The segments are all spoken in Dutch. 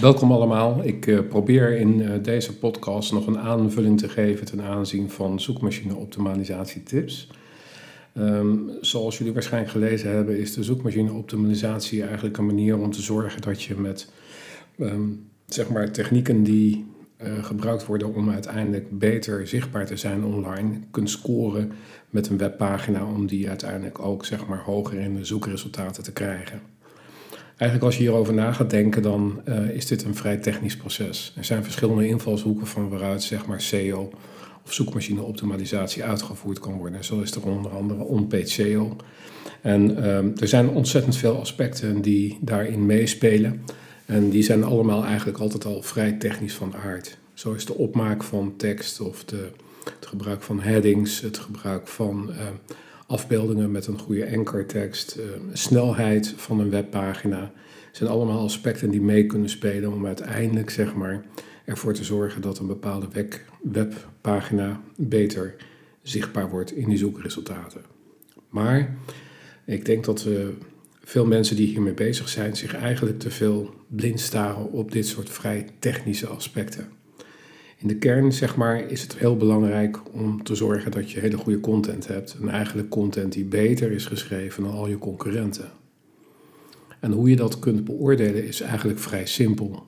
Welkom allemaal. Ik uh, probeer in uh, deze podcast nog een aanvulling te geven ten aanzien van zoekmachine optimalisatie tips. Um, zoals jullie waarschijnlijk gelezen hebben, is de zoekmachine optimalisatie eigenlijk een manier om te zorgen dat je met um, zeg maar technieken die uh, gebruikt worden om uiteindelijk beter zichtbaar te zijn online, kunt scoren met een webpagina om die uiteindelijk ook zeg maar hoger in de zoekresultaten te krijgen. Eigenlijk als je hierover na gaat denken, dan uh, is dit een vrij technisch proces. Er zijn verschillende invalshoeken van waaruit zeg maar SEO of zoekmachine optimalisatie uitgevoerd kan worden. Zo is er onder andere on-page SEO. En um, er zijn ontzettend veel aspecten die daarin meespelen. En die zijn allemaal eigenlijk altijd al vrij technisch van aard. Zo is de opmaak van tekst of de, het gebruik van headings, het gebruik van uh, afbeeldingen met een goede ankertekst, uh, snelheid van een webpagina. zijn allemaal aspecten die mee kunnen spelen om uiteindelijk zeg maar, ervoor te zorgen dat een bepaalde webpagina beter zichtbaar wordt in die zoekresultaten. Maar ik denk dat we veel mensen die hiermee bezig zijn zich eigenlijk te veel blind staren op dit soort vrij technische aspecten. In de kern zeg maar, is het heel belangrijk om te zorgen dat je hele goede content hebt. En eigenlijk content die beter is geschreven dan al je concurrenten. En hoe je dat kunt beoordelen is eigenlijk vrij simpel.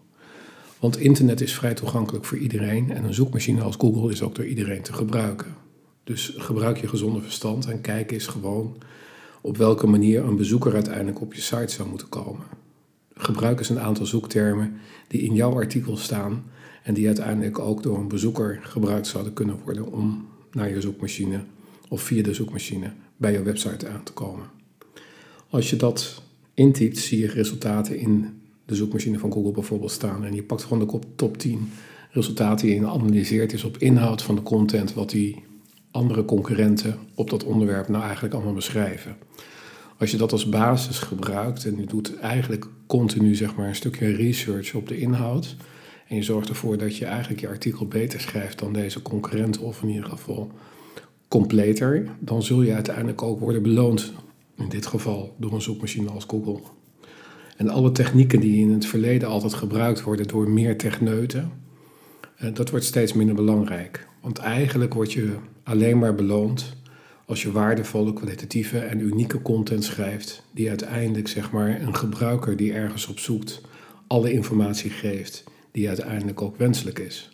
Want internet is vrij toegankelijk voor iedereen en een zoekmachine als Google is ook door iedereen te gebruiken. Dus gebruik je gezonde verstand en kijk eens gewoon op welke manier een bezoeker uiteindelijk op je site zou moeten komen. Gebruik eens een aantal zoektermen die in jouw artikel staan en die uiteindelijk ook door een bezoeker gebruikt zouden kunnen worden om naar je zoekmachine of via de zoekmachine bij je website aan te komen. Als je dat intypt, zie je resultaten in de zoekmachine van Google bijvoorbeeld staan. En je pakt gewoon de top 10 resultaten die je analyseert is op inhoud van de content wat die andere concurrenten op dat onderwerp nou eigenlijk allemaal beschrijven. Als je dat als basis gebruikt en je doet eigenlijk continu zeg maar, een stukje research op de inhoud. En je zorgt ervoor dat je eigenlijk je artikel beter schrijft dan deze concurrent, of in ieder geval completer, dan zul je uiteindelijk ook worden beloond. In dit geval door een zoekmachine als Google. En alle technieken die in het verleden altijd gebruikt worden door meer techneuten, eh, dat wordt steeds minder belangrijk. Want eigenlijk word je alleen maar beloond als je waardevolle, kwalitatieve en unieke content schrijft, die uiteindelijk zeg maar een gebruiker die ergens op zoekt, alle informatie geeft die uiteindelijk ook wenselijk is.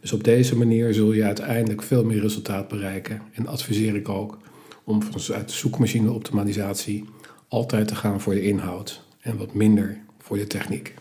Dus op deze manier zul je uiteindelijk veel meer resultaat bereiken. En adviseer ik ook om vanuit zoekmachine optimalisatie altijd te gaan voor de inhoud en wat minder voor de techniek.